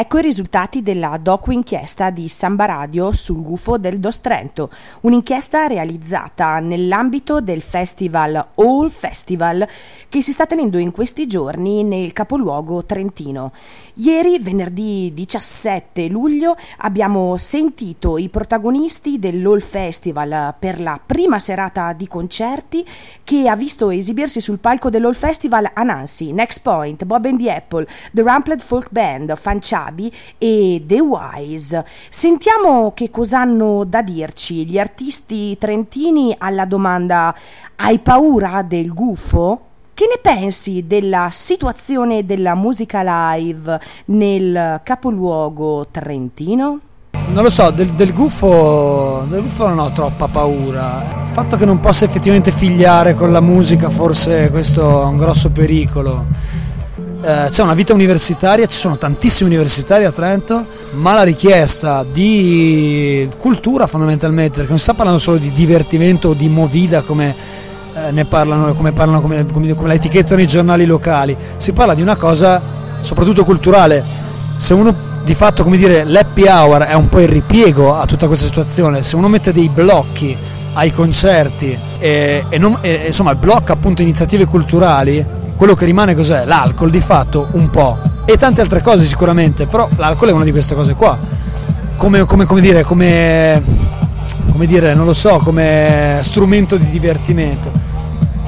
Ecco i risultati della docu-inchiesta di Samba Radio sul gufo del Dos Trento, un'inchiesta realizzata nell'ambito del festival All Festival che si sta tenendo in questi giorni nel capoluogo trentino. Ieri, venerdì 17 luglio, abbiamo sentito i protagonisti dell'All Festival per la prima serata di concerti che ha visto esibirsi sul palco dell'All Festival Anansi, Next Point, Bob and the Apple, The Rampled Folk Band, Fanciari Gabi e The Wise. Sentiamo che cosa hanno da dirci gli artisti trentini alla domanda hai paura del gufo? Che ne pensi della situazione della musica live nel capoluogo trentino? Non lo so, del, del, gufo, del gufo non ho troppa paura. Il fatto che non possa effettivamente figliare con la musica forse questo è un grosso pericolo eh, c'è una vita universitaria, ci sono tantissimi universitari a Trento, ma la richiesta di cultura fondamentalmente, perché non si sta parlando solo di divertimento o di movida come eh, ne parlano, come, parlano come, come, come la etichettano i giornali locali, si parla di una cosa soprattutto culturale. Se uno di fatto, come dire, l'happy hour è un po' il ripiego a tutta questa situazione, se uno mette dei blocchi ai concerti e, e, non, e insomma blocca appunto iniziative culturali quello che rimane cos'è? L'alcol di fatto un po' e tante altre cose sicuramente, però l'alcol è una di queste cose qua. Come, come, come dire, come, come dire, non lo so, come strumento di divertimento.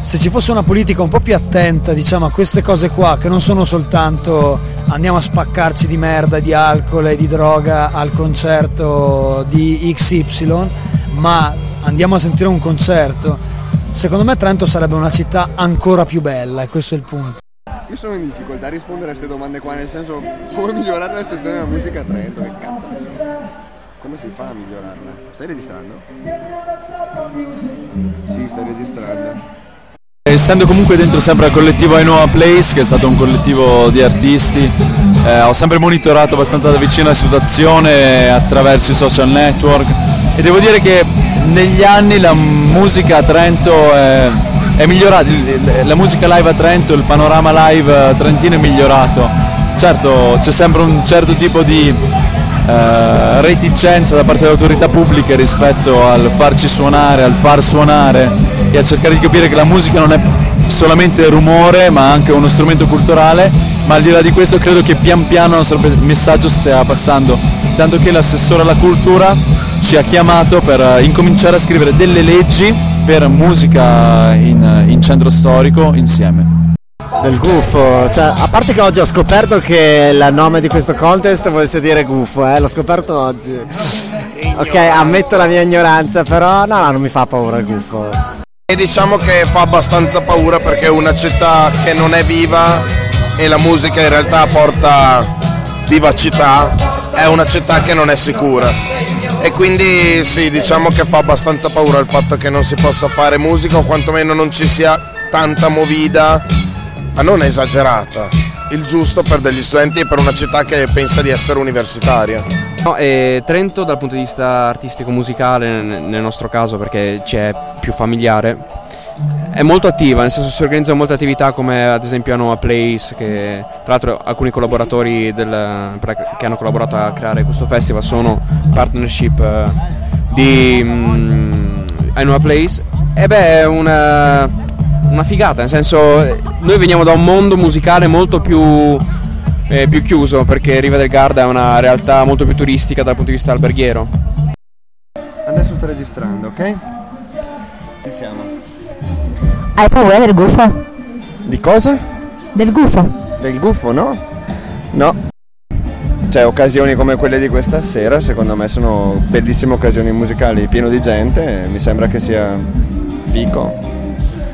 Se ci fosse una politica un po' più attenta diciamo, a queste cose qua, che non sono soltanto andiamo a spaccarci di merda, di alcol e di droga al concerto di XY, ma andiamo a sentire un concerto secondo me Trento sarebbe una città ancora più bella e questo è il punto. Io sono in difficoltà a rispondere a queste domande qua, nel senso come migliorare la situazione della musica a Trento, che cazzo Come si fa a migliorarla? Stai registrando? Sì, stai registrando. Essendo comunque dentro sempre al collettivo Know Place, che è stato un collettivo di artisti, eh, ho sempre monitorato abbastanza da vicino la situazione attraverso i social network e devo dire che negli anni la musica a Trento è, è migliorata, la musica live a Trento, il panorama live trentino è migliorato. Certo c'è sempre un certo tipo di eh, reticenza da parte delle autorità pubbliche rispetto al farci suonare, al far suonare e a cercare di capire che la musica non è solamente rumore ma anche uno strumento culturale, ma al di là di questo credo che pian piano il nostro messaggio stia passando, tanto che l'assessore alla cultura ci ha chiamato per eh, incominciare a scrivere delle leggi per musica in, in centro storico insieme. Del gufo, cioè, a parte che oggi ho scoperto che il nome di questo contest volesse dire gufo, eh? l'ho scoperto oggi. Ok, ammetto la mia ignoranza, però no, no, non mi fa paura il gufo. E diciamo che fa abbastanza paura perché è una città che non è viva e la musica in realtà porta vivacità, è una città che non è sicura e quindi sì, diciamo che fa abbastanza paura il fatto che non si possa fare musica o quantomeno non ci sia tanta movida, ma non esagerata, il giusto per degli studenti e per una città che pensa di essere universitaria. No, Trento dal punto di vista artistico-musicale nel nostro caso perché ci è più familiare è molto attiva, nel senso si organizzano molte attività come ad esempio a Place, che tra l'altro alcuni collaboratori del, che hanno collaborato a creare questo festival sono partnership eh, di um, Hanno Place. E beh, è una, una figata, nel senso noi veniamo da un mondo musicale molto più, eh, più chiuso perché Riva del Garda è una realtà molto più turistica dal punto di vista alberghiero. Adesso sto registrando, ok? Ci siamo. Hai paura del gufo? Di cosa? Del gufo. Del gufo, no? No. Cioè, occasioni come quelle di questa sera, secondo me sono bellissime occasioni musicali, pieno di gente, mi sembra che sia fico.